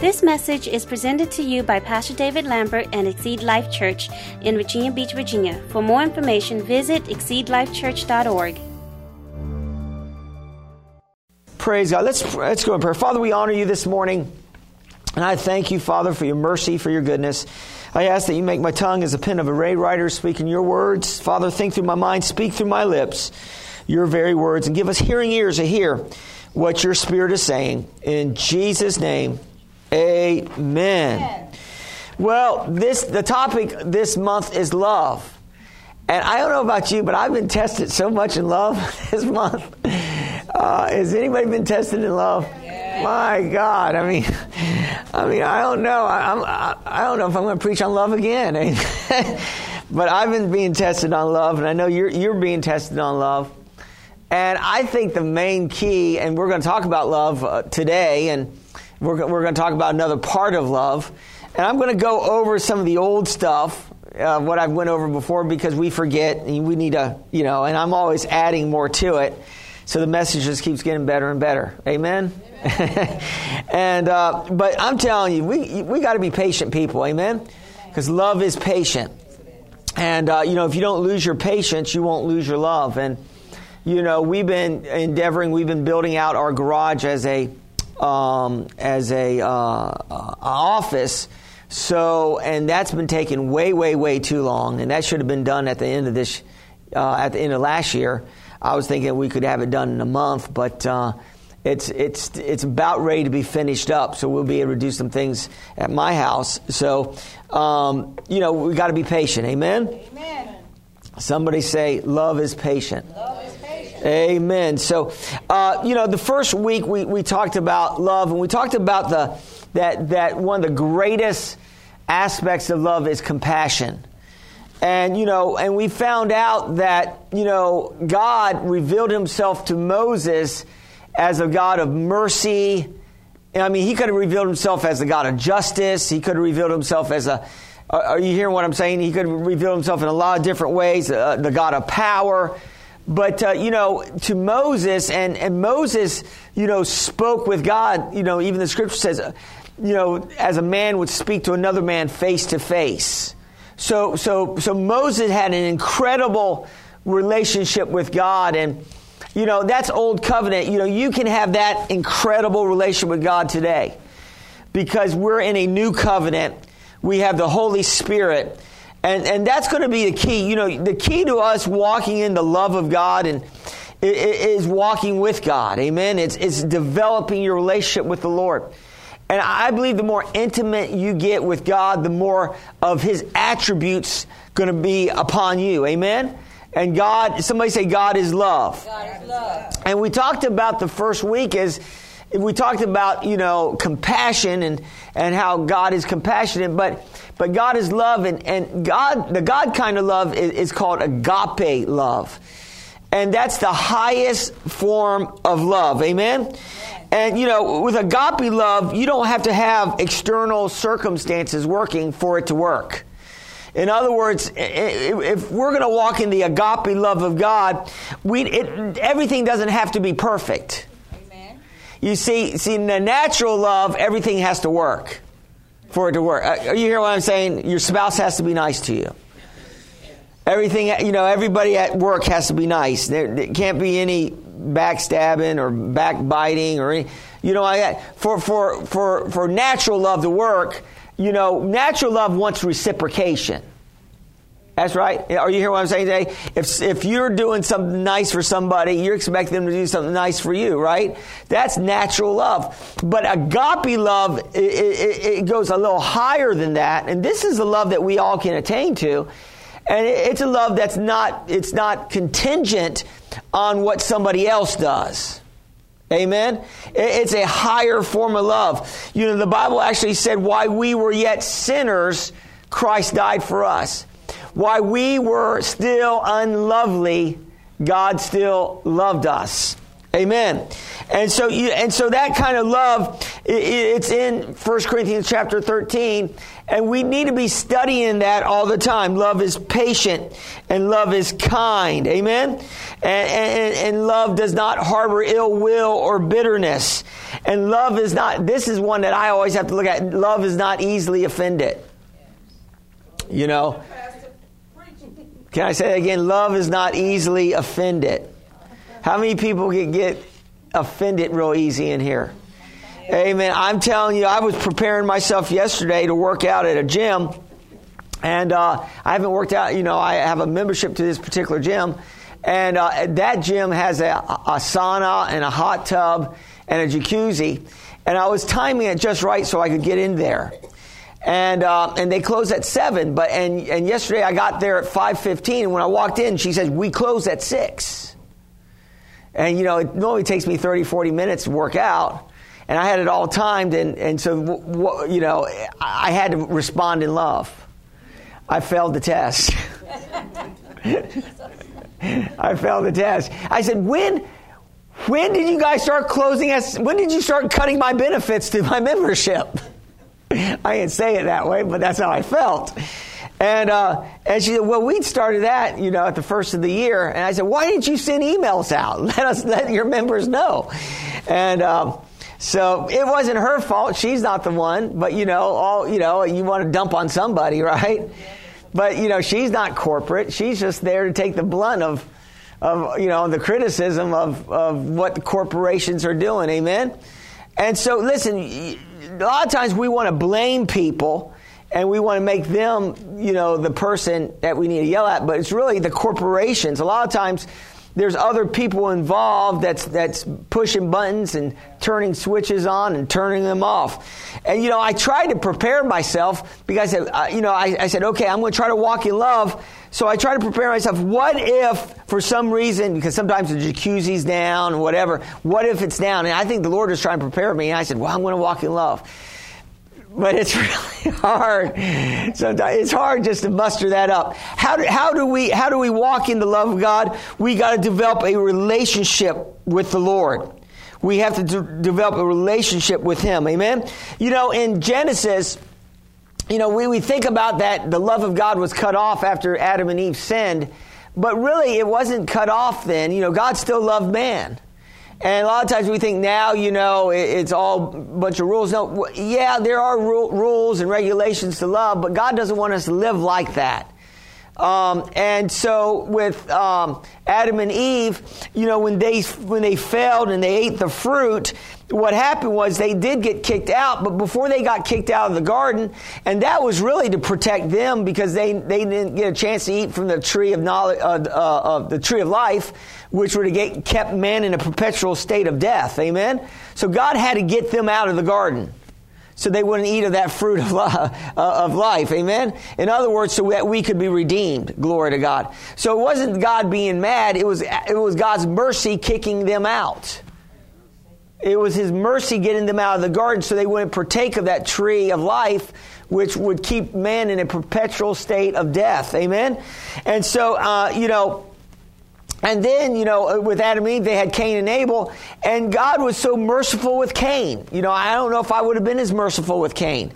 This message is presented to you by Pastor David Lambert and Exceed Life Church in Virginia Beach, Virginia. For more information, visit exceedlifechurch.org. Praise God. Let's, let's go in prayer. Father, we honor you this morning. And I thank you, Father, for your mercy, for your goodness. I ask that you make my tongue as a pen of a ray writer speaking your words. Father, think through my mind, speak through my lips your very words, and give us hearing ears to hear what your Spirit is saying. In Jesus' name, amen. amen. Well, this the topic this month is love. And I don't know about you, but I've been tested so much in love this month. Uh, has anybody been tested in love? Yeah. My God, I mean, I mean, I don't know. I, I, I don't know if I'm going to preach on love again. but I've been being tested on love, and I know you're you're being tested on love. And I think the main key, and we're going to talk about love uh, today, and we're, we're going to talk about another part of love. And I'm going to go over some of the old stuff, uh, what I've went over before, because we forget, we need to, you know, and I'm always adding more to it. So the message just keeps getting better and better. Amen. amen. and uh, but I'm telling you, we we got to be patient people. Amen. Because love is patient. And uh, you know, if you don't lose your patience, you won't lose your love. And you know, we've been endeavoring, we've been building out our garage as a um, as a uh, uh, office. So, and that's been taking way, way, way too long, and that should have been done at the end of this, uh, at the end of last year. I was thinking we could have it done in a month, but uh, it's it's it's about ready to be finished up. So we'll be able to do some things at my house. So, um, you know, we got to be patient. Amen. Amen. Somebody say, "Love is patient." Love Amen. So, uh, you know, the first week we, we talked about love, and we talked about the that that one of the greatest aspects of love is compassion. And you know, and we found out that you know God revealed Himself to Moses as a God of mercy. I mean, He could have revealed Himself as a God of justice. He could have revealed Himself as a are you hearing what I'm saying? He could reveal himself in a lot of different ways. Uh, the God of power, but, uh, you know, to Moses, and, and Moses, you know, spoke with God, you know, even the scripture says, uh, you know, as a man would speak to another man face to face. So, so, so Moses had an incredible relationship with God, and, you know, that's old covenant. You know, you can have that incredible relationship with God today because we're in a new covenant. We have the Holy Spirit and, and that's going to be the key. You know, the key to us walking in the love of God and is walking with God. Amen. It's, it's developing your relationship with the Lord. And I believe the more intimate you get with God, the more of His attributes going to be upon you. Amen. And God, somebody say, God is love. God is love. And we talked about the first week is we talked about you know compassion and and how God is compassionate, but but God is love, and, and God, the God kind of love is, is called agape love. And that's the highest form of love. Amen? And you know, with agape love, you don't have to have external circumstances working for it to work. In other words, if we're going to walk in the agape love of God, we, it, everything doesn't have to be perfect. You see, see, in the natural love, everything has to work for it to work. Uh, you hear what I'm saying? Your spouse has to be nice to you. Everything, you know, everybody at work has to be nice. There, there can't be any backstabbing or backbiting or any, you know, for, for, for, for natural love to work, you know, natural love wants reciprocation. That's right. Are you hearing what I'm saying today? If, if you're doing something nice for somebody, you're expecting them to do something nice for you, right? That's natural love. But agape love, it, it, it goes a little higher than that. And this is the love that we all can attain to. And it's a love that's not, it's not contingent on what somebody else does. Amen. It's a higher form of love. You know, the Bible actually said, why we were yet sinners, Christ died for us. While we were still unlovely, God still loved us. Amen. And so, you, and so that kind of love, it's in 1 Corinthians chapter 13, and we need to be studying that all the time. Love is patient, and love is kind. Amen. And, and, and love does not harbor ill will or bitterness. And love is not, this is one that I always have to look at. Love is not easily offended. You know? Can I say again? Love is not easily offended. How many people can get offended real easy in here? Amen. I'm telling you, I was preparing myself yesterday to work out at a gym, and uh, I haven't worked out. You know, I have a membership to this particular gym, and uh, that gym has a, a sauna and a hot tub and a jacuzzi, and I was timing it just right so I could get in there and uh, and they close at seven. But and and yesterday I got there at five fifteen, and when I walked in, she said we close at six. And you know, it normally takes me 30, 40 minutes to work out, and I had it all timed, and and so w- w- you know, I had to respond in love. I failed the test. I failed the test. I said, when. When did you guys start closing us? When did you start cutting my benefits to my membership? I didn't say it that way, but that's how I felt. And uh, and she said, "Well, we started that, you know, at the first of the year." And I said, "Why didn't you send emails out? Let us let your members know." And um, so it wasn't her fault. She's not the one, but you know, all you know, you want to dump on somebody, right? But you know, she's not corporate. She's just there to take the blunt of of you know the criticism of of what the corporations are doing. Amen. And so, listen a lot of times we want to blame people and we want to make them, you know, the person that we need to yell at, but it's really the corporations. A lot of times there's other people involved that's that's pushing buttons and turning switches on and turning them off. And you know, I tried to prepare myself because uh, you know I, I said, okay, I'm going to try to walk in love. So I try to prepare myself. What if, for some reason, because sometimes the jacuzzi's down, or whatever. What if it's down? And I think the Lord is trying to prepare me. And I said, well, I'm going to walk in love but it's really hard. Sometimes it's hard just to muster that up. How do, how do we how do we walk in the love of God? We got to develop a relationship with the Lord. We have to de- develop a relationship with Him. Amen. You know, in Genesis, you know, we, we think about that the love of God was cut off after Adam and Eve sinned, but really it wasn't cut off then. You know, God still loved man. And a lot of times we think now, you know, it's all a bunch of rules. No, yeah, there are rules and regulations to love, but God doesn't want us to live like that. Um, and so with um, Adam and Eve, you know, when they when they failed and they ate the fruit, what happened was they did get kicked out. But before they got kicked out of the garden, and that was really to protect them because they they didn't get a chance to eat from the tree of knowledge uh, uh, of the tree of life, which would have kept man in a perpetual state of death. Amen. So God had to get them out of the garden so they wouldn't eat of that fruit of, uh, of life. Amen? In other words, so that we could be redeemed. Glory to God. So it wasn't God being mad, it was, it was God's mercy kicking them out. It was His mercy getting them out of the garden so they wouldn't partake of that tree of life, which would keep man in a perpetual state of death. Amen? And so, uh, you know, and then, you know, uh, with Adam and Eve, they had Cain and Abel, and God was so merciful with Cain. You know, I don't know if I would have been as merciful with Cain.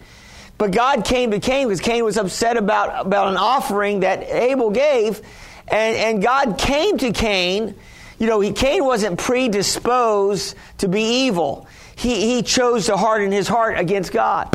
But God came to Cain because Cain was upset about, about an offering that Abel gave, and, and God came to Cain. You know, he, Cain wasn't predisposed to be evil. He, he chose to harden his heart against God.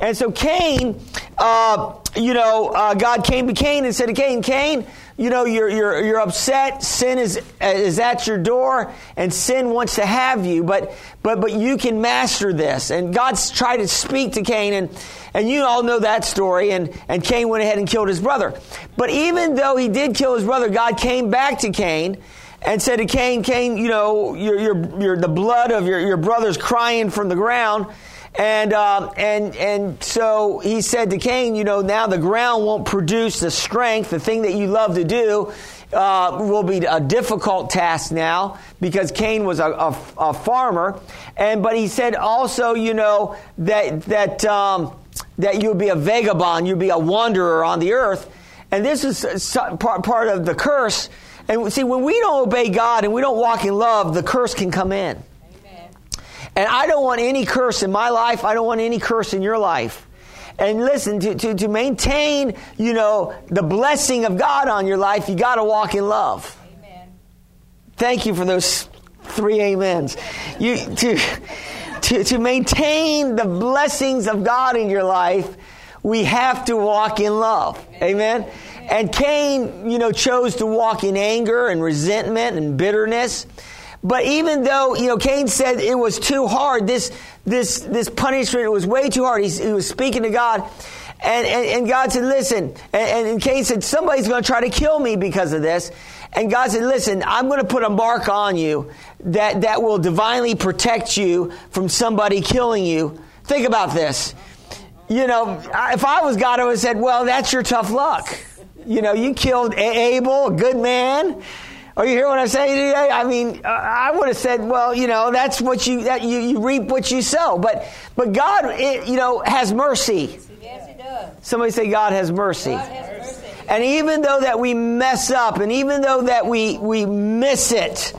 And so Cain, uh, you know, uh, God came to Cain and said to Cain, Cain, you know, you're, you're, you're upset. Sin is, is at your door and sin wants to have you, but, but, but you can master this. And God's tried to speak to Cain and, and you all know that story. And, and Cain went ahead and killed his brother. But even though he did kill his brother, God came back to Cain and said to Cain, Cain, you know, you're, you're, you're the blood of your, your brother's crying from the ground. And, uh, and, and so he said to Cain, you know, now the ground won't produce the strength, the thing that you love to do. Uh, will be a difficult task now because Cain was a, a, a, farmer, and but he said also, you know, that that um, that you'll be a vagabond, you'll be a wanderer on the earth, and this is part part of the curse. And see, when we don't obey God and we don't walk in love, the curse can come in. And I don't want any curse in my life. I don't want any curse in your life. And listen, to, to, to maintain, you know, the blessing of God on your life, you got to walk in love. Amen. Thank you for those three amens. You, to, to, to maintain the blessings of God in your life, we have to walk in love. Amen. And Cain, you know, chose to walk in anger and resentment and bitterness. But even though, you know, Cain said it was too hard, this, this, this punishment was way too hard. He, was speaking to God. And, and, and God said, listen, and, and Cain said, somebody's going to try to kill me because of this. And God said, listen, I'm going to put a mark on you that, that will divinely protect you from somebody killing you. Think about this. You know, if I was God, I would have said, well, that's your tough luck. You know, you killed Abel, a good man. Are you hear what I'm saying today? I mean, I would have said, well, you know, that's what you that you, you reap what you sow. But but God, it, you know, has mercy. Yes, He does. Somebody say God has mercy. God has mercy. And even though that we mess up, and even though that we we miss it,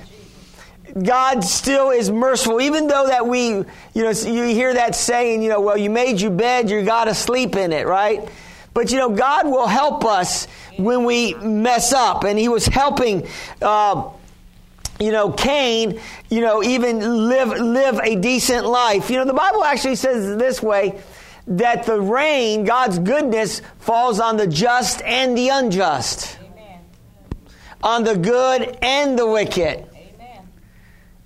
God still is merciful. Even though that we, you know, you hear that saying, you know, well, you made your bed, you got to sleep in it, right? But you know, God will help us when we mess up, and He was helping. Uh, you know, Cain, you know, even live live a decent life. You know, the Bible actually says this way that the rain, God's goodness, falls on the just and the unjust, Amen. on the good and the wicked. Amen.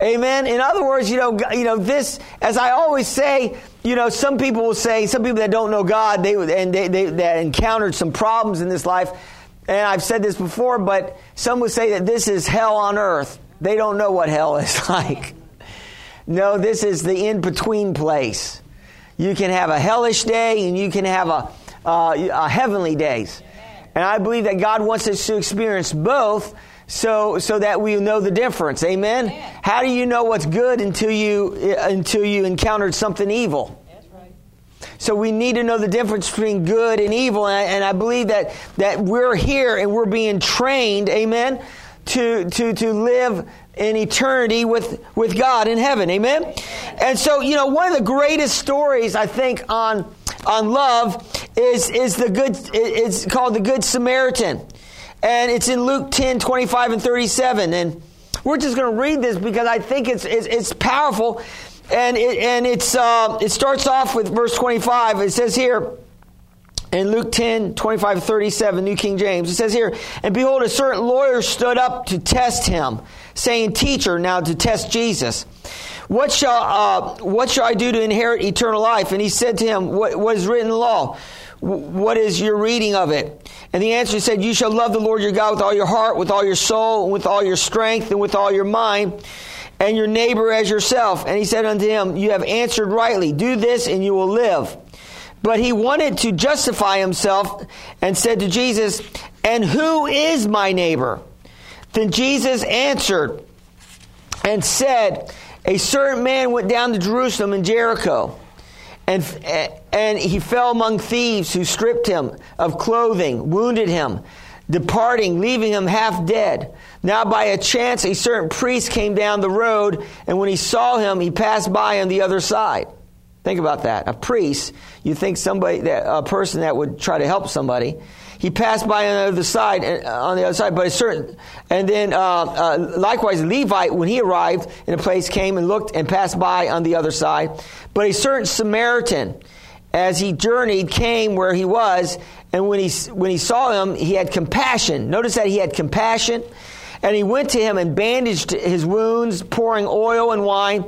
Amen. In other words, you know, you know this. As I always say, you know, some people will say, some people that don't know God, they and they, they that encountered some problems in this life. And I've said this before, but some would say that this is hell on earth. They don't know what hell is like. No, this is the in between place. You can have a hellish day, and you can have a, uh, a heavenly days. And I believe that God wants us to experience both so so that we know the difference. Amen. Amen. How do you know what's good until you uh, until you encountered something evil? That's right. So we need to know the difference between good and evil, and I, and I believe that that we're here and we're being trained, amen, to to to live in eternity with with God in heaven, amen. And so you know, one of the greatest stories I think on on love is is the good. It's called the Good Samaritan, and it's in Luke 10, 25 and thirty seven, and we're just going to read this because I think it's it's, it's powerful, and it, and it's uh, it starts off with verse twenty five. It says here in Luke 10, 25, 37, New King James, it says here, And behold, a certain lawyer stood up to test him, saying, Teacher, now to test Jesus, what shall, uh, what shall I do to inherit eternal life? And he said to him, What, what is written in the law? Wh- What is your reading of it? And the answer said, You shall love the Lord your God with all your heart, with all your soul, and with all your strength, and with all your mind, and your neighbor as yourself. And he said unto him, You have answered rightly. Do this, and you will live. But he wanted to justify himself and said to Jesus, And who is my neighbor? Then Jesus answered and said, A certain man went down to Jerusalem and Jericho, and, and he fell among thieves who stripped him of clothing, wounded him, departing, leaving him half dead. Now, by a chance, a certain priest came down the road, and when he saw him, he passed by on the other side. Think about that. A priest, you think somebody, that, a person that would try to help somebody. He passed by on the other side, uh, on the other side, but a certain, and then uh, uh, likewise, Levite, when he arrived in a place, came and looked and passed by on the other side. But a certain Samaritan, as he journeyed, came where he was, and when he when he saw him, he had compassion. Notice that he had compassion, and he went to him and bandaged his wounds, pouring oil and wine.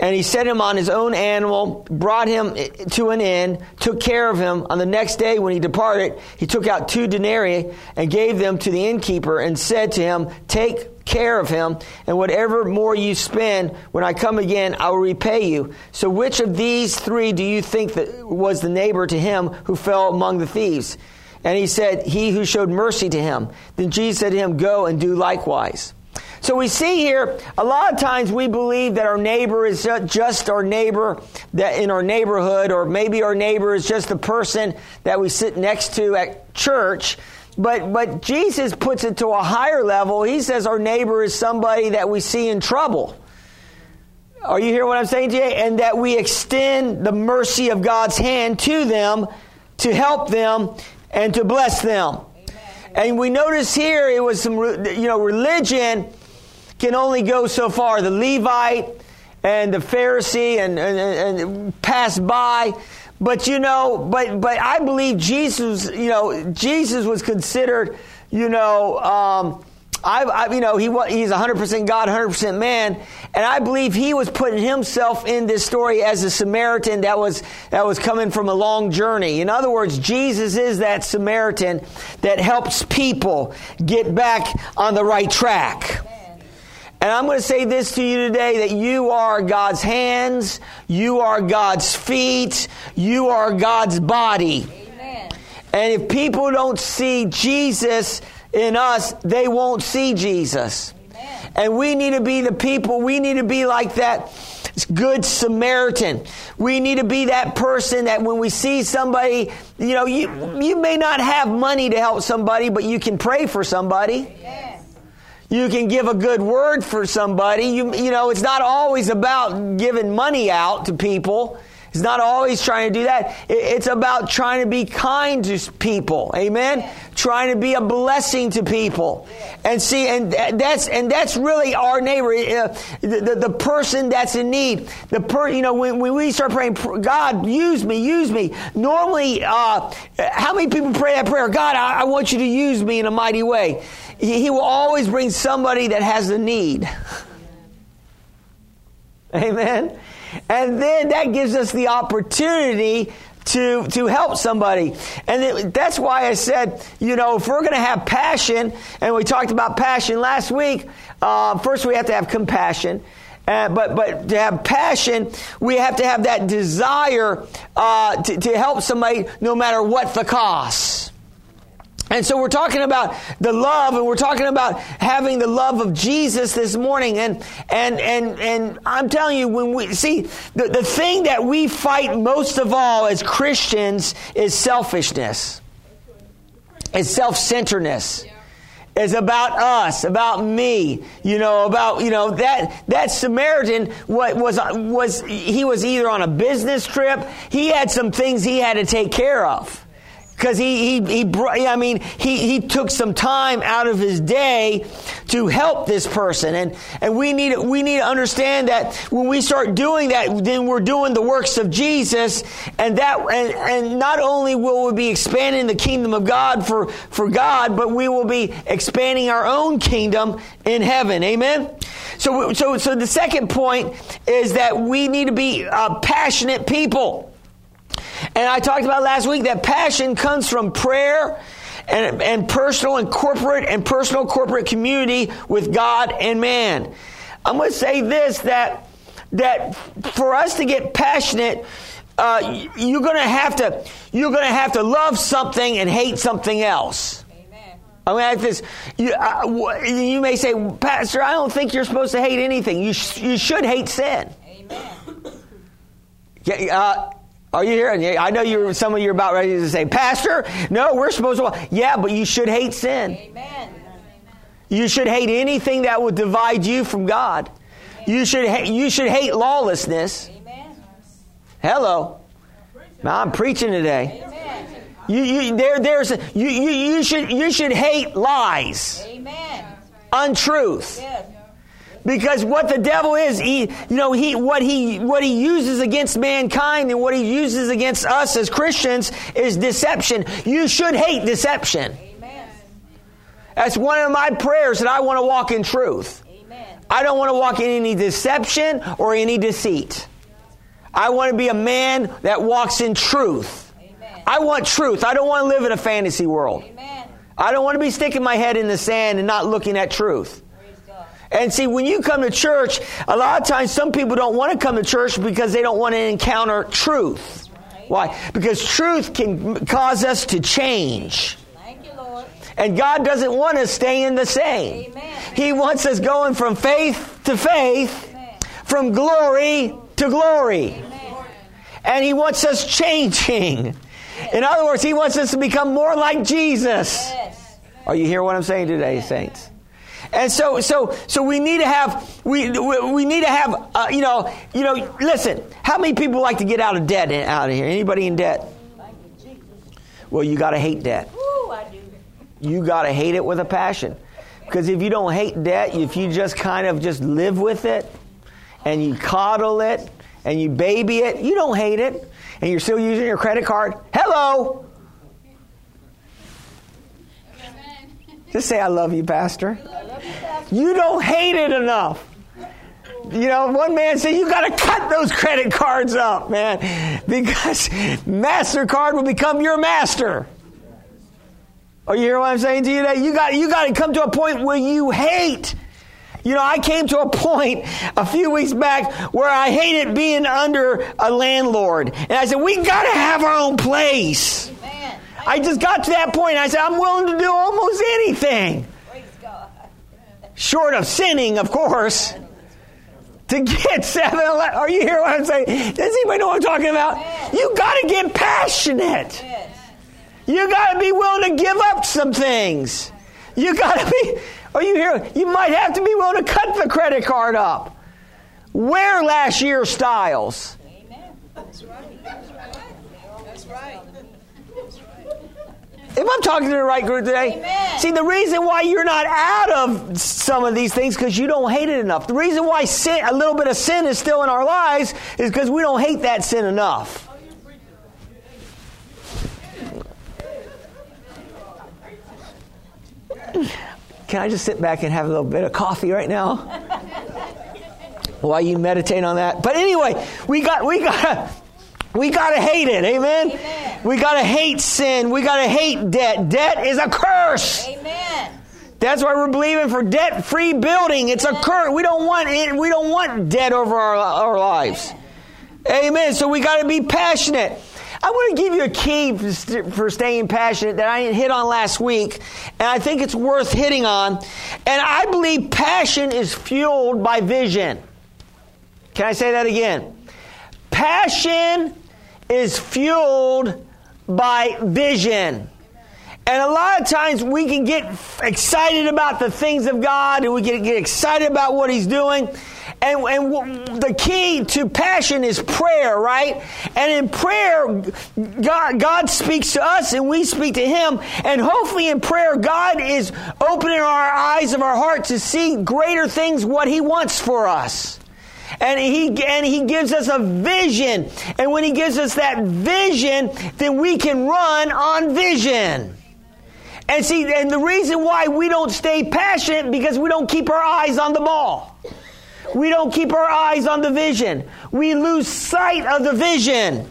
And he set him on his own animal, brought him to an inn, took care of him. On the next day, when he departed, he took out two denarii and gave them to the innkeeper and said to him, Take care of him, and whatever more you spend, when I come again, I will repay you. So, which of these three do you think that was the neighbor to him who fell among the thieves? And he said, He who showed mercy to him. Then Jesus said to him, Go and do likewise. So we see here, a lot of times we believe that our neighbor is just our neighbor that in our neighborhood, or maybe our neighbor is just the person that we sit next to at church. But, but Jesus puts it to a higher level. He says our neighbor is somebody that we see in trouble. Are you hearing what I'm saying, Jay? And that we extend the mercy of God's hand to them to help them and to bless them. And we notice here it was some, you know, religion can only go so far. The Levite and the Pharisee and, and, and passed by. But you know, but but I believe Jesus, you know, Jesus was considered, you know, um, I, I, you know, he he's 100% God, 100% man, and I believe he was putting himself in this story as a Samaritan that was that was coming from a long journey. In other words, Jesus is that Samaritan that helps people get back on the right track. And I'm going to say this to you today that you are God's hands, you are God's feet, you are God's body. Amen. And if people don't see Jesus in us, they won't see Jesus. Amen. And we need to be the people, we need to be like that good Samaritan. We need to be that person that when we see somebody, you know, you, you may not have money to help somebody, but you can pray for somebody. You can give a good word for somebody. You, you know, it's not always about giving money out to people. It's not always trying to do that. It's about trying to be kind to people. Amen. Trying to be a blessing to people. And see, and that's and that's really our neighbor, uh, the, the, the, person that's in need. The per, you know, when, when we start praying, God, use me, use me. Normally, uh, how many people pray that prayer? God, I, I want you to use me in a mighty way. He, he will always bring somebody that has a need. Amen. And then that gives us the opportunity to, to help somebody. And it, that's why I said, you know, if we're going to have passion, and we talked about passion last week, uh, first we have to have compassion. Uh, but but to have passion, we have to have that desire uh, to, to help somebody no matter what the cost. And so we're talking about the love and we're talking about having the love of Jesus this morning. And, and, and, and I'm telling you, when we see the, the thing that we fight most of all as Christians is selfishness. It's self-centeredness. Is about us, about me, you know, about, you know, that, that Samaritan what was, was, he was either on a business trip, he had some things he had to take care of because he, he, he, I mean, he, he took some time out of his day to help this person. And, and we need, we need to understand that when we start doing that, then we're doing the works of Jesus. And that, and, and not only will we be expanding the kingdom of God for, for God, but we will be expanding our own kingdom in heaven. Amen? So, so, so the second point is that we need to be uh, passionate people. And I talked about last week that passion comes from prayer and, and personal and corporate and personal corporate community with God and man. I'm going to say this that that for us to get passionate, uh, you're going to have to you're going to have to love something and hate something else. I mean, this, you, uh, you, may say, Pastor, I don't think you're supposed to hate anything. You, sh- you should hate sin. Amen. Uh, are you here? I know you're some of you are about ready to say, Pastor, no, we're supposed to. Yeah, but you should hate sin. Amen. You should hate anything that would divide you from God. You should hate, you should hate lawlessness. Amen. Hello. Now I'm preaching today. Amen. You, you, there, there's, you, you, you should, you should hate lies. Amen. Untruth. Yes. Because what the devil is, he, you know, he, what he, what he uses against mankind and what he uses against us as Christians is deception. You should hate deception. Amen. That's one of my prayers that I want to walk in truth. Amen. I don't want to walk in any deception or any deceit. I want to be a man that walks in truth. Amen. I want truth. I don't want to live in a fantasy world. I don't want to be sticking my head in the sand and not looking at truth. And see, when you come to church, a lot of times some people don't want to come to church because they don't want to encounter truth. Why? Because truth can cause us to change. And God doesn't want us staying the same. Amen. He wants us going from faith to faith, Amen. from glory to glory. Amen. And He wants us changing. In other words, He wants us to become more like Jesus. Yes. Are you hearing what I'm saying today, saints? And so, so, so we need to have, we, we need to have, uh, you know, you know, listen, how many people like to get out of debt out of here? Anybody in debt? Well, you got to hate debt. You got to hate it with a passion. Because if you don't hate debt, if you just kind of just live with it, and you coddle it and you baby it. You don't hate it. And you're still using your credit card. Hello. Just say, I love you, Pastor. You don't hate it enough. You know, one man said, You got to cut those credit cards up, man, because MasterCard will become your master. Are you hear what I'm saying to you today? You got, you got to come to a point where you hate. You know, I came to a point a few weeks back where I hated being under a landlord. And I said, We got to have our own place. I just got to that point. I said, I'm willing to do almost anything. Short of sinning, of course. To get 7 Eleven. Are you hearing what I'm saying? Does anybody know what I'm talking about? You got to get passionate. You got to be willing to give up some things. You got to be. Are you here? You might have to be willing to cut the credit card up. Wear last year's styles. Amen. That's right. That's right. If I'm talking to the right group today, Amen. see the reason why you're not out of some of these things because you don't hate it enough. The reason why sin, a little bit of sin is still in our lives is because we don't hate that sin enough. Can I just sit back and have a little bit of coffee right now? While you meditate on that. But anyway, we got we got we got to hate it. Amen? Amen. We got to hate sin. We got to hate debt. Debt is a curse. Amen. That's why we're believing for debt-free building. It's Amen. a curse. We don't want it. We don't want debt over our, our lives. Amen. Amen. So we got to be passionate. I want to give you a key for staying passionate that I hit on last week, and I think it's worth hitting on. And I believe passion is fueled by vision. Can I say that again? Passion is fueled by vision. And a lot of times we can get excited about the things of God and we can get excited about what He's doing. And, and the key to passion is prayer, right? And in prayer, God, God speaks to us and we speak to Him. And hopefully in prayer, God is opening our eyes of our heart to see greater things, what He wants for us and he and he gives us a vision. And when he gives us that vision, then we can run on vision. And see, and the reason why we don't stay passionate because we don't keep our eyes on the ball. We don't keep our eyes on the vision. We lose sight of the vision.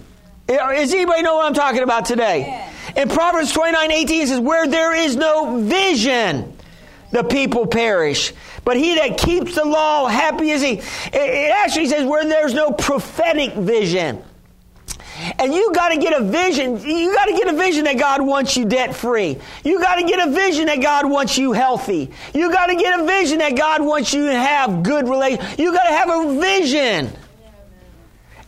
Does anybody know what I'm talking about today? In Proverbs 29 18, it says, Where there is no vision, the people perish. But he that keeps the law, happy is he. It actually says where there's no prophetic vision. And you got to get a vision. You got to get a vision that God wants you debt free. You got to get a vision that God wants you healthy. You got to get a vision that God wants you to have good relations. You got to have a vision.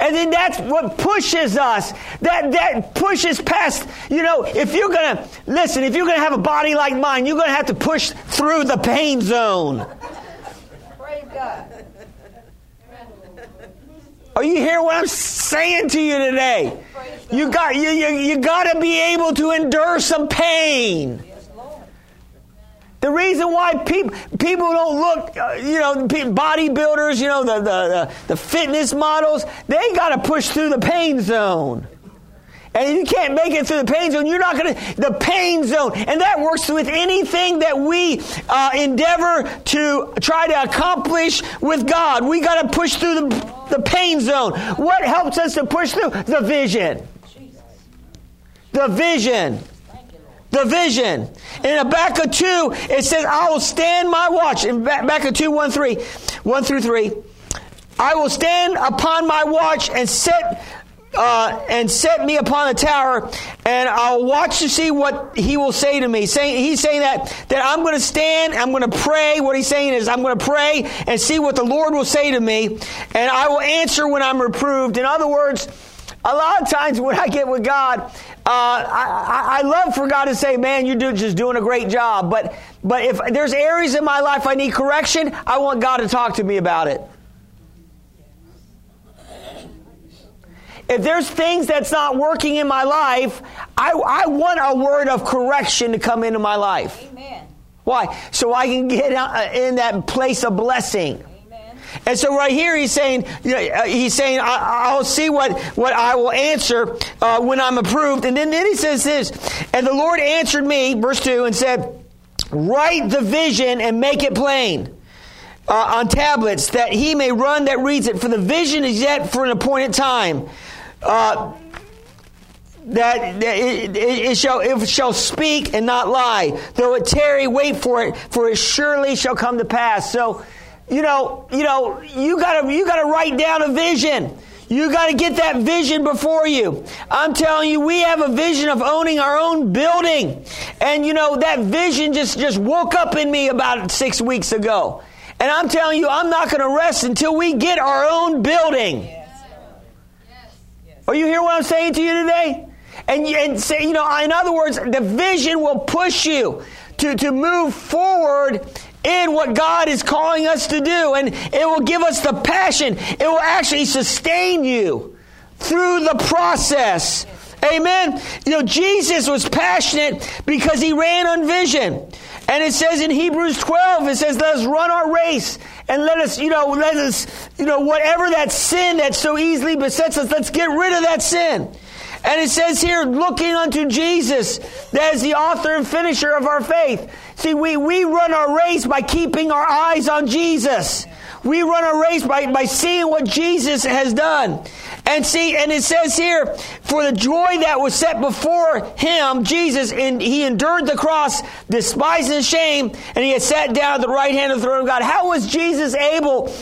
And then that's what pushes us. That, that pushes past, you know, if you're going to, listen, if you're going to have a body like mine, you're going to have to push through the pain zone. Praise God. Are you hear what I'm saying to you today? You got you, you, you got to be able to endure some pain. The reason why people people don't look, uh, you know, bodybuilders, you know, the, the, the, the fitness models, they got to push through the pain zone. And you can't make it through the pain zone, you're not going to, the pain zone. And that works with anything that we uh, endeavor to try to accomplish with God. We got to push through the, the pain zone. What helps us to push through? The vision. The vision the vision. In Habakkuk 2, it says, I will stand my watch. In Habakkuk 2, 1, 3, 1 through 3. I will stand upon my watch and set uh, and set me upon a tower, and I'll watch to see what he will say to me. Saying he's saying that that I'm going to stand, I'm going to pray. What he's saying is I'm going to pray and see what the Lord will say to me, and I will answer when I'm reproved. In other words, a lot of times when I get with God, uh, I, I, love for God to say, "Man, you're just doing a great job." But but if there's areas in my life I need correction, I want God to talk to me about it. If there's things that's not working in my life, I, I want a word of correction to come into my life. Amen. Why? So I can get uh, in that place of blessing. And so right here he's saying, uh, he's saying, I, will see what, what I will answer uh, when I'm approved. And then, then he says this, and the Lord answered me, verse 2, and said, Write the vision and make it plain. Uh, on tablets, that he may run that reads it. For the vision is yet for an appointed time. Uh, that, it, it, it, shall it shall speak and not lie. Though it tarry, wait for it, for it surely shall come to pass. So, you know, you know, you gotta you gotta write down a vision. You got to get that vision before you. I'm telling you, we have a vision of owning our own building. And you know, that vision just, just woke up in me about six weeks ago. And I'm telling you, I'm not going to rest until we get our own building. Are you hear what I'm saying to you today? And, and say, you know, in other words, the vision will push you to, to move forward in what God is calling us to do. And it will give us the passion. It will actually sustain you through the process. Amen. You know, Jesus was passionate because he ran on vision. And it says in Hebrews 12, it says, let us run our race and let us, you know, let us, you know, whatever that sin that so easily besets us, let's get rid of that sin. And it says here, looking unto Jesus, that is the author and finisher of our faith. See, we, we run our race by keeping our eyes on Jesus. We run a race by, by seeing what Jesus has done. And see, and it says here, for the joy that was set before him, Jesus, and he endured the cross, despising shame, and he had sat down at the right hand of the throne of God. How was Jesus able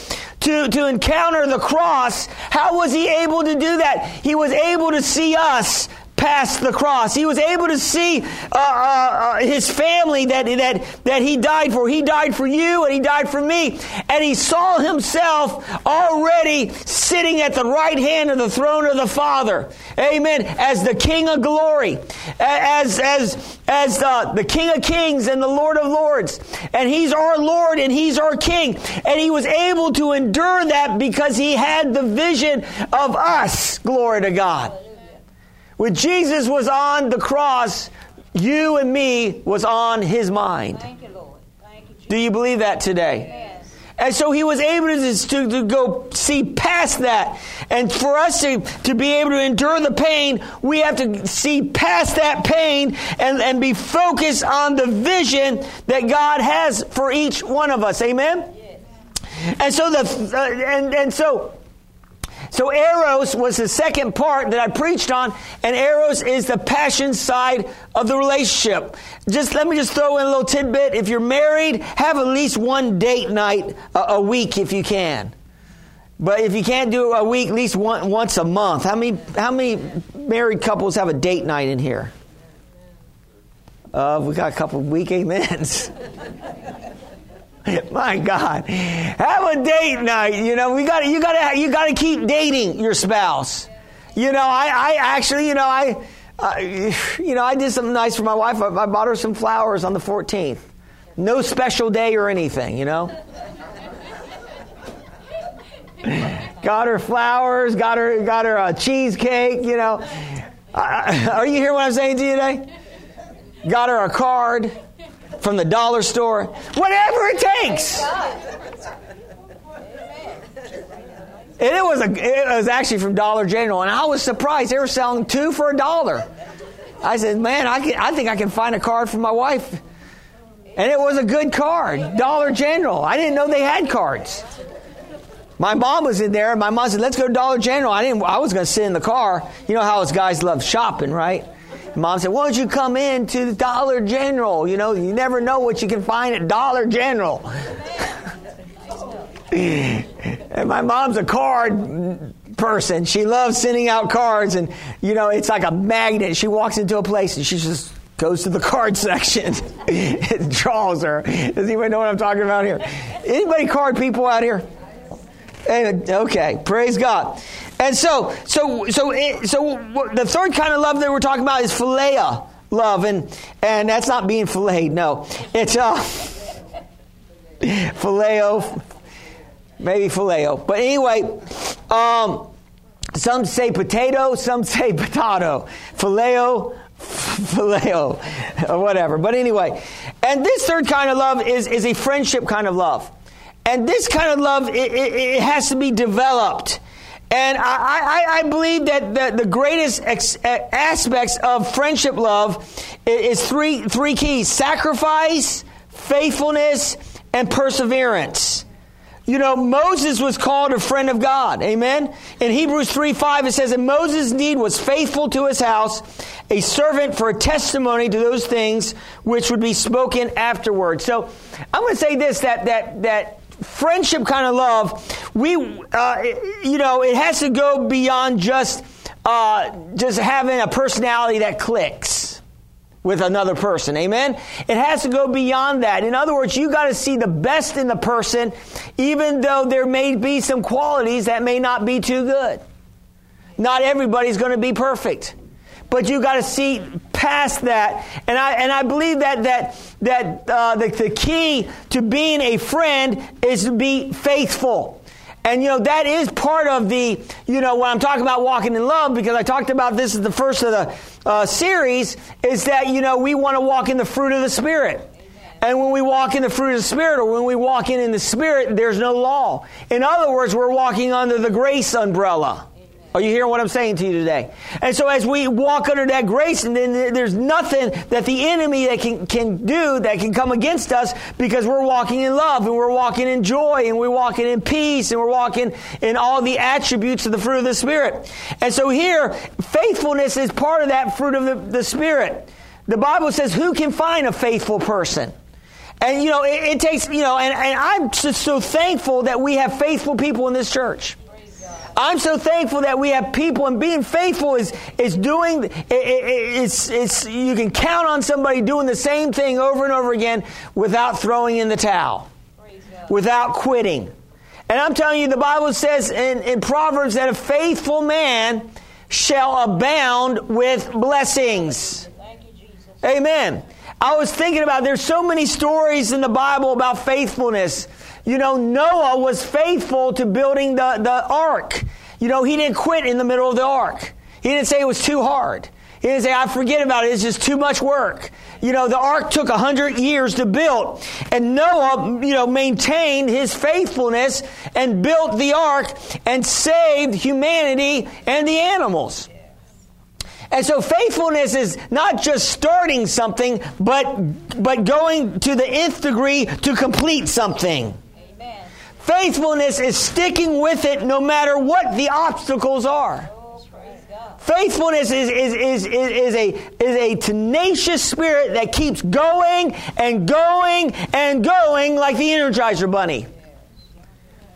to, to encounter the cross, how was he able to do that? He was able to see us past the cross. He was able to see uh, uh, uh, his family that, that, that he died for. He died for you and he died for me. And he saw himself already sitting at the right hand of the throne of the Father. Amen. As the King of glory. As, as, as uh, the King of kings and the Lord of lords. And he's our Lord and he's our King. And he was able to endure that because he had the vision of us. Glory to God. When Jesus was on the cross, you and me was on his mind. Thank you, Lord. Thank you, Jesus. Do you believe that today? Yes. And so he was able to, to, to, go see past that. And for us to, to be able to endure the pain, we have to see past that pain and, and be focused on the vision that God has for each one of us. Amen? Yes. And so the, uh, and, and so, so eros was the second part that I preached on, and eros is the passion side of the relationship. Just let me just throw in a little tidbit. If you're married, have at least one date night a, a week if you can. But if you can't do a week, at least one, once a month. How many how many married couples have a date night in here? Uh, we got a couple of weak amens. My God, have a date night. You know, we got you got to you got to keep dating your spouse. You know, I, I actually, you know, I, uh, you know, I did something nice for my wife. I, I bought her some flowers on the 14th. No special day or anything. You know. got her flowers. Got her got her a cheesecake. You know. Uh, are you hearing what I'm saying to you today? Got her a card from the dollar store, whatever it takes. And it was a, it was actually from Dollar General, and I was surprised they were selling two for a dollar. I said, "Man, I can, I think I can find a card for my wife." And it was a good card, Dollar General. I didn't know they had cards. My mom was in there, and my mom said, "Let's go to Dollar General." I didn't. I was going to sit in the car. You know how us guys love shopping, right? Mom said, Why don't you come in to the Dollar General? You know, you never know what you can find at Dollar General. and my mom's a card person. She loves sending out cards, and, you know, it's like a magnet. She walks into a place and she just goes to the card section. it draws her. Does anybody know what I'm talking about here? Anybody card people out here? Okay, praise God. And so, so, so, it, so the third kind of love that we're talking about is philea love, and and that's not being filleted. No, it's uh, phileo, maybe phileo. But anyway, um, some say potato, some say potato. Phileo, phileo, or whatever. But anyway, and this third kind of love is is a friendship kind of love. and this kind of love, it, it, it has to be developed. And I, I, I believe that the, the greatest ex, aspects of friendship love is three, three keys sacrifice, faithfulness, and perseverance. You know, Moses was called a friend of God. Amen. In Hebrews 3 5, it says that Moses indeed was faithful to his house, a servant for a testimony to those things which would be spoken afterward. So I'm going to say this that, that, that friendship kind of love, we, uh, you know, it has to go beyond just, uh, just having a personality that clicks with another person. Amen? It has to go beyond that. In other words, you got to see the best in the person, even though there may be some qualities that may not be too good. Not everybody's going to be perfect. But you got to see past that, and I and I believe that that that uh, the, the key to being a friend is to be faithful. And you know, that is part of the, you know, when I'm talking about walking in love, because I talked about this at the first of the uh, series, is that, you know, we want to walk in the fruit of the Spirit. And when we walk in the fruit of the Spirit, or when we walk in in the Spirit, there's no law. In other words, we're walking under the grace umbrella. Are you hearing what I'm saying to you today? And so as we walk under that grace, and then there's nothing that the enemy that can, can do that can come against us because we're walking in love and we're walking in joy and we're walking in peace and we're walking in all the attributes of the fruit of the Spirit. And so here, faithfulness is part of that fruit of the, the Spirit. The Bible says, who can find a faithful person? And you know, it, it takes, you know, and, and I'm just so thankful that we have faithful people in this church. I'm so thankful that we have people, and being faithful is is doing. It, it, it's it's you can count on somebody doing the same thing over and over again without throwing in the towel, without quitting. And I'm telling you, the Bible says in, in Proverbs that a faithful man shall abound with blessings. You, Amen. I was thinking about there's so many stories in the Bible about faithfulness. You know, Noah was faithful to building the, the ark. You know, he didn't quit in the middle of the ark. He didn't say it was too hard. He didn't say, I forget about it. It's just too much work. You know, the ark took a hundred years to build. And Noah, you know, maintained his faithfulness and built the ark and saved humanity and the animals. And so faithfulness is not just starting something, but, but going to the nth degree to complete something. Faithfulness is sticking with it no matter what the obstacles are. Faithfulness is, is, is, is, a, is a tenacious spirit that keeps going and going and going like the Energizer Bunny.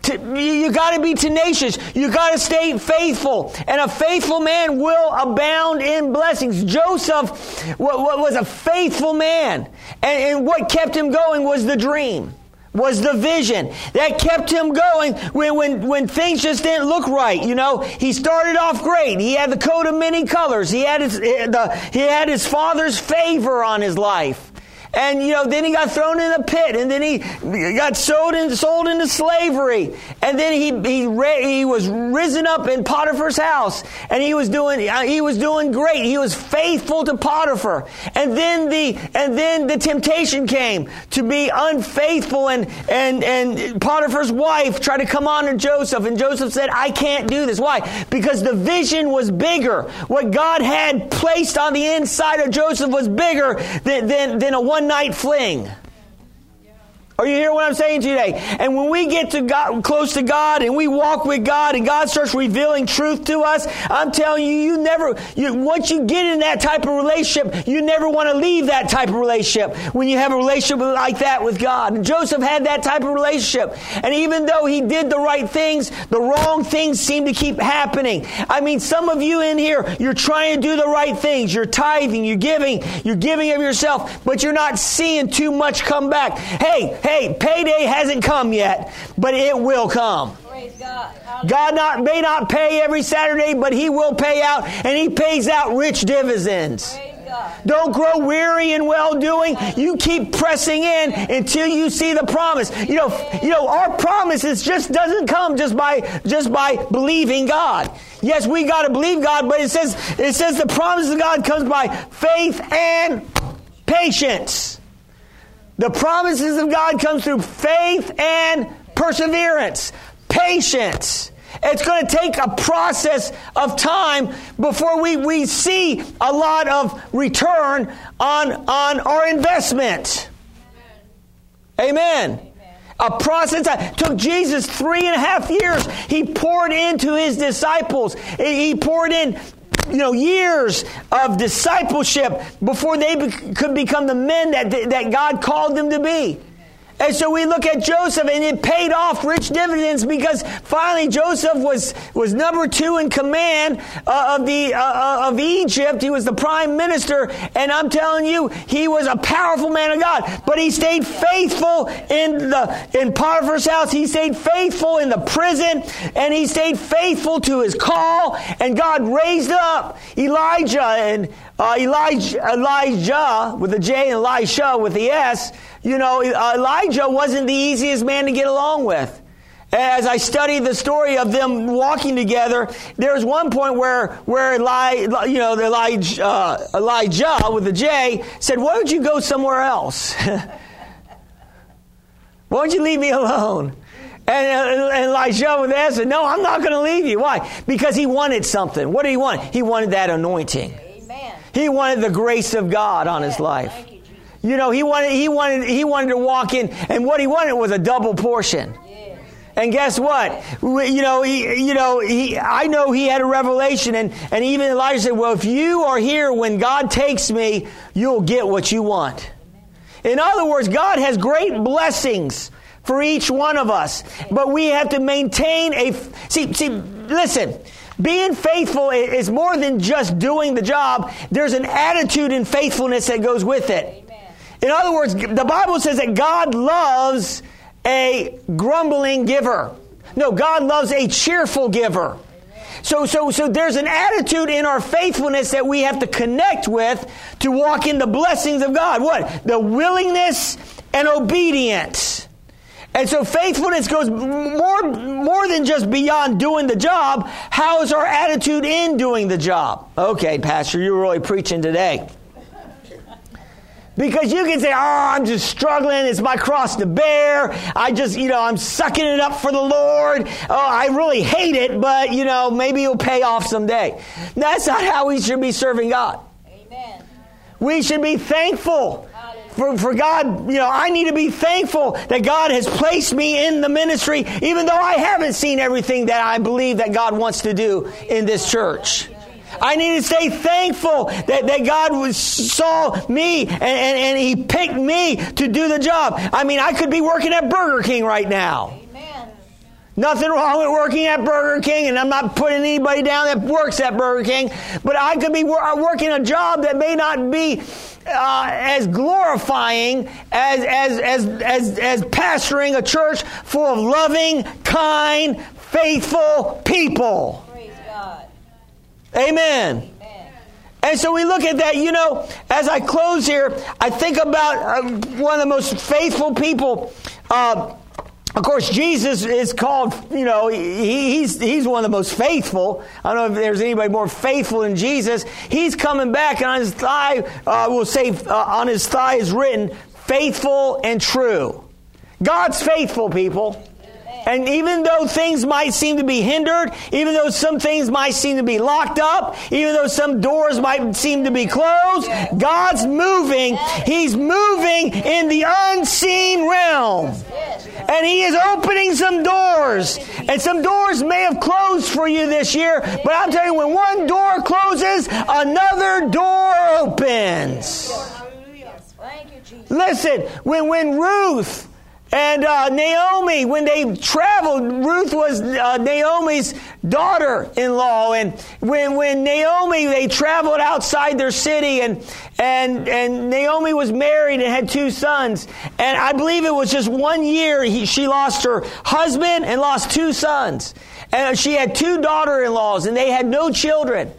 You got to be tenacious. You got to stay faithful. And a faithful man will abound in blessings. Joseph was a faithful man. And what kept him going was the dream was the vision that kept him going when, when, when things just didn't look right. You know, he started off great. He had the coat of many colors. He had his, eh, the, he had his father's favor on his life. And, you know, then he got thrown in a pit and then he got sold, in, sold into slavery. And then he, he, he was risen up in Potiphar's house and he was doing, uh, he was doing great. He was faithful to Potiphar. And then the, and then the temptation came to be unfaithful and, and, and Potiphar's wife tried to come on to Joseph and Joseph said, I can't do this. Why? Because the vision was bigger. What God had placed on the inside of Joseph was bigger than, than, than a one one night fling. Are you hearing what I'm saying today? And when we get to God, close to God and we walk with God and God starts revealing truth to us, I'm telling you, you never, you, once you get in that type of relationship, you never want to leave that type of relationship when you have a relationship like that with God. And Joseph had that type of relationship. And even though he did the right things, the wrong things seem to keep happening. I mean, some of you in here, you're trying to do the right things. You're tithing, you're giving, you're giving of yourself, but you're not seeing too much come back. Hey, hey, payday hasn't come yet, but it will come. God. God not, may not pay every Saturday, but He will pay out, and He pays out rich dividends. Don't grow weary in well doing. You keep pressing in until you see the promise. You know, you know, our promises just doesn't come just by just by believing God. Yes, we got to believe God, but it says it says the promise of God comes by faith and patience. The promises of God comes through faith and perseverance, patience. It's going to take a process of time before we, we see a lot of return on, on our investment. Amen. Amen. A process that took Jesus three and a half years. He poured into his disciples. He poured in you know, years of discipleship before they be- could become the men that, that God called them to be. And so we look at Joseph and it paid off rich dividends because finally Joseph was, was number two in command uh, of the, uh, uh, of Egypt. He was the prime minister. And I'm telling you, he was a powerful man of God. But he stayed faithful in the, in Potiphar's house. He stayed faithful in the prison and he stayed faithful to his call. And God raised up Elijah and uh, Elijah, Elijah with a J and Elisha with the S you know, Elijah wasn't the easiest man to get along with. As I studied the story of them walking together, there was one point where, where Eli, you know, Elijah, uh, Elijah with the J said, why don't you go somewhere else? why don't you leave me alone? And, and Elijah with that said, no, I'm not going to leave you. Why? Because he wanted something. What did he want? He wanted that anointing. He wanted the grace of God on his life. You know, he wanted, he wanted, he wanted to walk in, and what he wanted was a double portion. And guess what? You know, he, you know, he, I know he had a revelation, and, and even Elijah said, Well, if you are here when God takes me, you'll get what you want. In other words, God has great blessings for each one of us, but we have to maintain a. See, see, listen. Being faithful is more than just doing the job. There's an attitude in faithfulness that goes with it. In other words, the Bible says that God loves a grumbling giver. No, God loves a cheerful giver. So, so, so there's an attitude in our faithfulness that we have to connect with to walk in the blessings of God. What? The willingness and obedience. And so faithfulness goes more, more than just beyond doing the job. How is our attitude in doing the job? Okay, Pastor, you're really preaching today. Because you can say, oh, I'm just struggling. It's my cross to bear. I just, you know, I'm sucking it up for the Lord. Oh, I really hate it, but, you know, maybe it'll pay off someday. That's not how we should be serving God. Amen. We should be thankful. For, for God, you know, I need to be thankful that God has placed me in the ministry, even though I haven't seen everything that I believe that God wants to do in this church. I need to stay thankful that, that God was, saw me and, and, and He picked me to do the job. I mean, I could be working at Burger King right now. Nothing wrong with working at Burger King, and I'm not putting anybody down that works at Burger King, but I could be working a job that may not be uh, as glorifying as, as, as, as, as pastoring a church full of loving, kind, faithful people. Amen. Amen. And so we look at that, you know, as I close here, I think about uh, one of the most faithful people. Uh, of course, Jesus is called, you know, he, he's, he's one of the most faithful. I don't know if there's anybody more faithful than Jesus. He's coming back, and on his thigh, uh, we'll say, uh, on his thigh is written, faithful and true. God's faithful, people. And even though things might seem to be hindered, even though some things might seem to be locked up, even though some doors might seem to be closed, God's moving. He's moving in the unseen realm. And He is opening some doors. And some doors may have closed for you this year, but I'm telling you, when one door closes, another door opens. Listen, when, when Ruth, and uh, Naomi, when they traveled, Ruth was uh, Naomi's daughter in law. And when, when Naomi, they traveled outside their city, and, and, and Naomi was married and had two sons. And I believe it was just one year he, she lost her husband and lost two sons. And she had two daughter in laws, and they had no children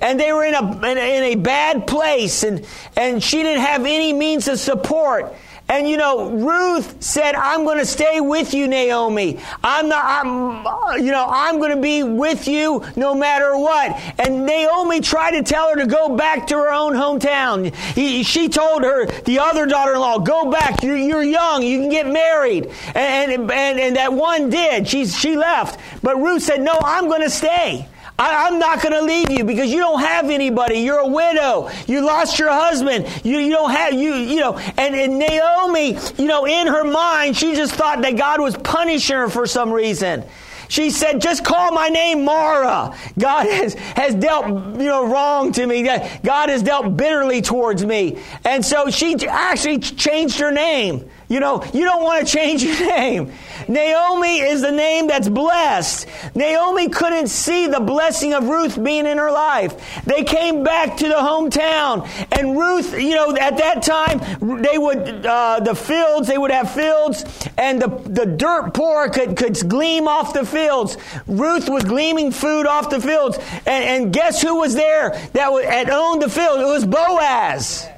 and they were in a, in a, in a bad place and, and she didn't have any means of support And you know, Ruth said, I'm going to stay with you, Naomi. I'm not, I'm, you know, I'm going to be with you no matter what. And Naomi tried to tell her to go back to her own hometown. He, she told her, the other daughter-in-law, go back. You're, you're young. You can get married. And, and, and, and that one did. She's, she left. But Ruth said, no, I'm going to stay. I, am not going to leave you because you don't have anybody. You're a widow. You lost your husband. You, you don't have, you, you know, and, and Naomi, you know, in her mind, she just thought that God was punishing her for some reason. She said, just call my name Mara. God has, has dealt, you know, wrong to me. God has dealt bitterly towards me. And so she actually changed her name. You know, you don't want to change your name. Naomi is the name that's blessed. Naomi couldn't see the blessing of Ruth being in her life. They came back to the hometown, and Ruth, you know, at that time, they would, uh, the fields, they would have fields, and the, the dirt poor could, could gleam off the fields. Ruth was gleaming food off the fields. And, and guess who was there that had owned the field? It was Boaz.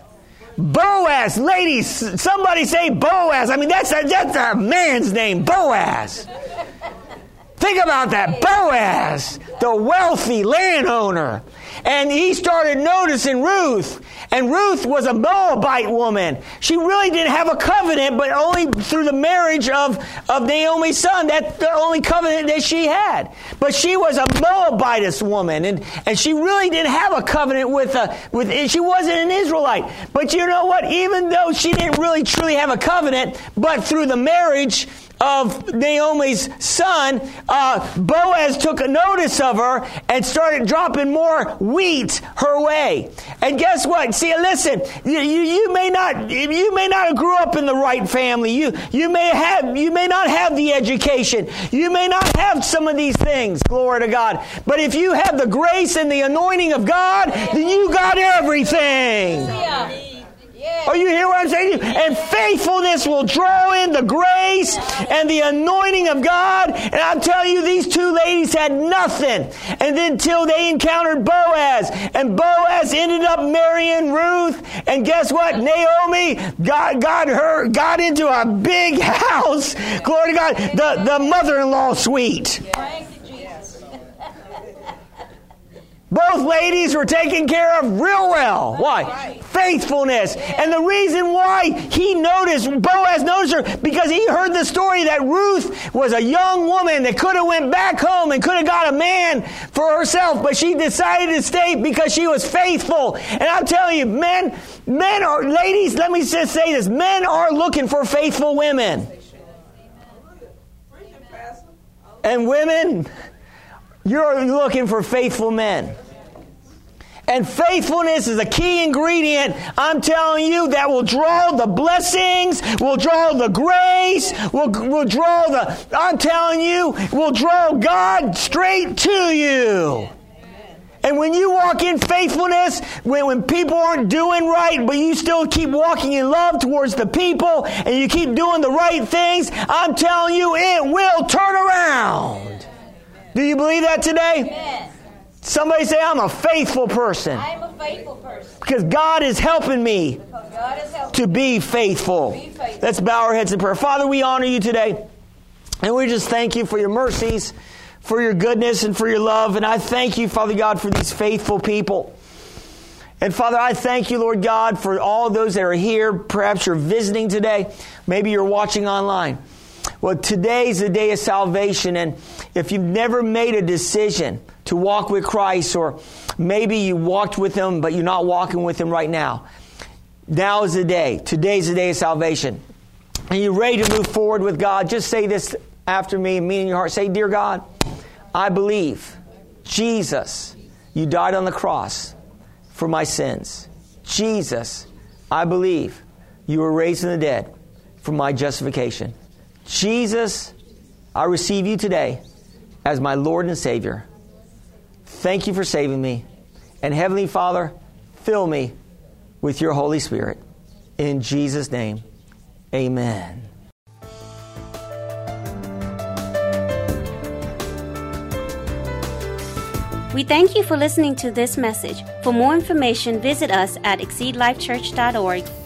Boaz, ladies, somebody say Boaz. I mean, that's a, that's a man's name, Boaz. Think about that. Boaz, the wealthy landowner. And he started noticing Ruth. And Ruth was a Moabite woman. She really didn't have a covenant, but only through the marriage of, of Naomi's son. That's the only covenant that she had. But she was a Moabitess woman. And, and she really didn't have a covenant with, a, with, she wasn't an Israelite. But you know what? Even though she didn't really truly have a covenant, but through the marriage, of Naomi's son, uh, Boaz took a notice of her and started dropping more wheat her way. And guess what? See, listen, you, you, you, may not you may not have grew up in the right family. You you may have you may not have the education. You may not have some of these things. Glory to God. But if you have the grace and the anointing of God, then you got everything. Yeah. Are you hear what I'm saying? And faithfulness will draw in the grace and the anointing of God. And I'm telling you, these two ladies had nothing. And then till they encountered Boaz. And Boaz ended up marrying Ruth. And guess what? Naomi got, got her, got into a big house. Glory to God. The, the mother-in-law suite. Both ladies were taken care of real well. Why? Faithfulness. And the reason why he noticed, Boaz noticed her, because he heard the story that Ruth was a young woman that could have went back home and could have got a man for herself, but she decided to stay because she was faithful. And I'm telling you, men, men are, ladies, let me just say this, men are looking for faithful women. And women, you're looking for faithful men. And faithfulness is a key ingredient, I'm telling you, that will draw the blessings, will draw the grace, will, will draw the, I'm telling you, will draw God straight to you. And when you walk in faithfulness, when, when people aren't doing right, but you still keep walking in love towards the people and you keep doing the right things, I'm telling you, it will turn around. Do you believe that today? Yes. Somebody say, I'm a faithful person. I am a faithful person. Because God is helping me helping to be faithful. be faithful. Let's bow our heads in prayer. Father, we honor you today. And we just thank you for your mercies, for your goodness, and for your love. And I thank you, Father God, for these faithful people. And Father, I thank you, Lord God, for all those that are here. Perhaps you're visiting today. Maybe you're watching online. Well, today's the day of salvation. And if you've never made a decision, to walk with Christ, or maybe you walked with Him, but you're not walking with Him right now. Now is the day. Today's the day of salvation. And you're ready to move forward with God. Just say this after me and mean in your heart. Say, Dear God, I believe Jesus, you died on the cross for my sins. Jesus, I believe you were raised from the dead for my justification. Jesus, I receive you today as my Lord and Savior. Thank you for saving me. And Heavenly Father, fill me with your Holy Spirit. In Jesus' name, amen. We thank you for listening to this message. For more information, visit us at exceedlifechurch.org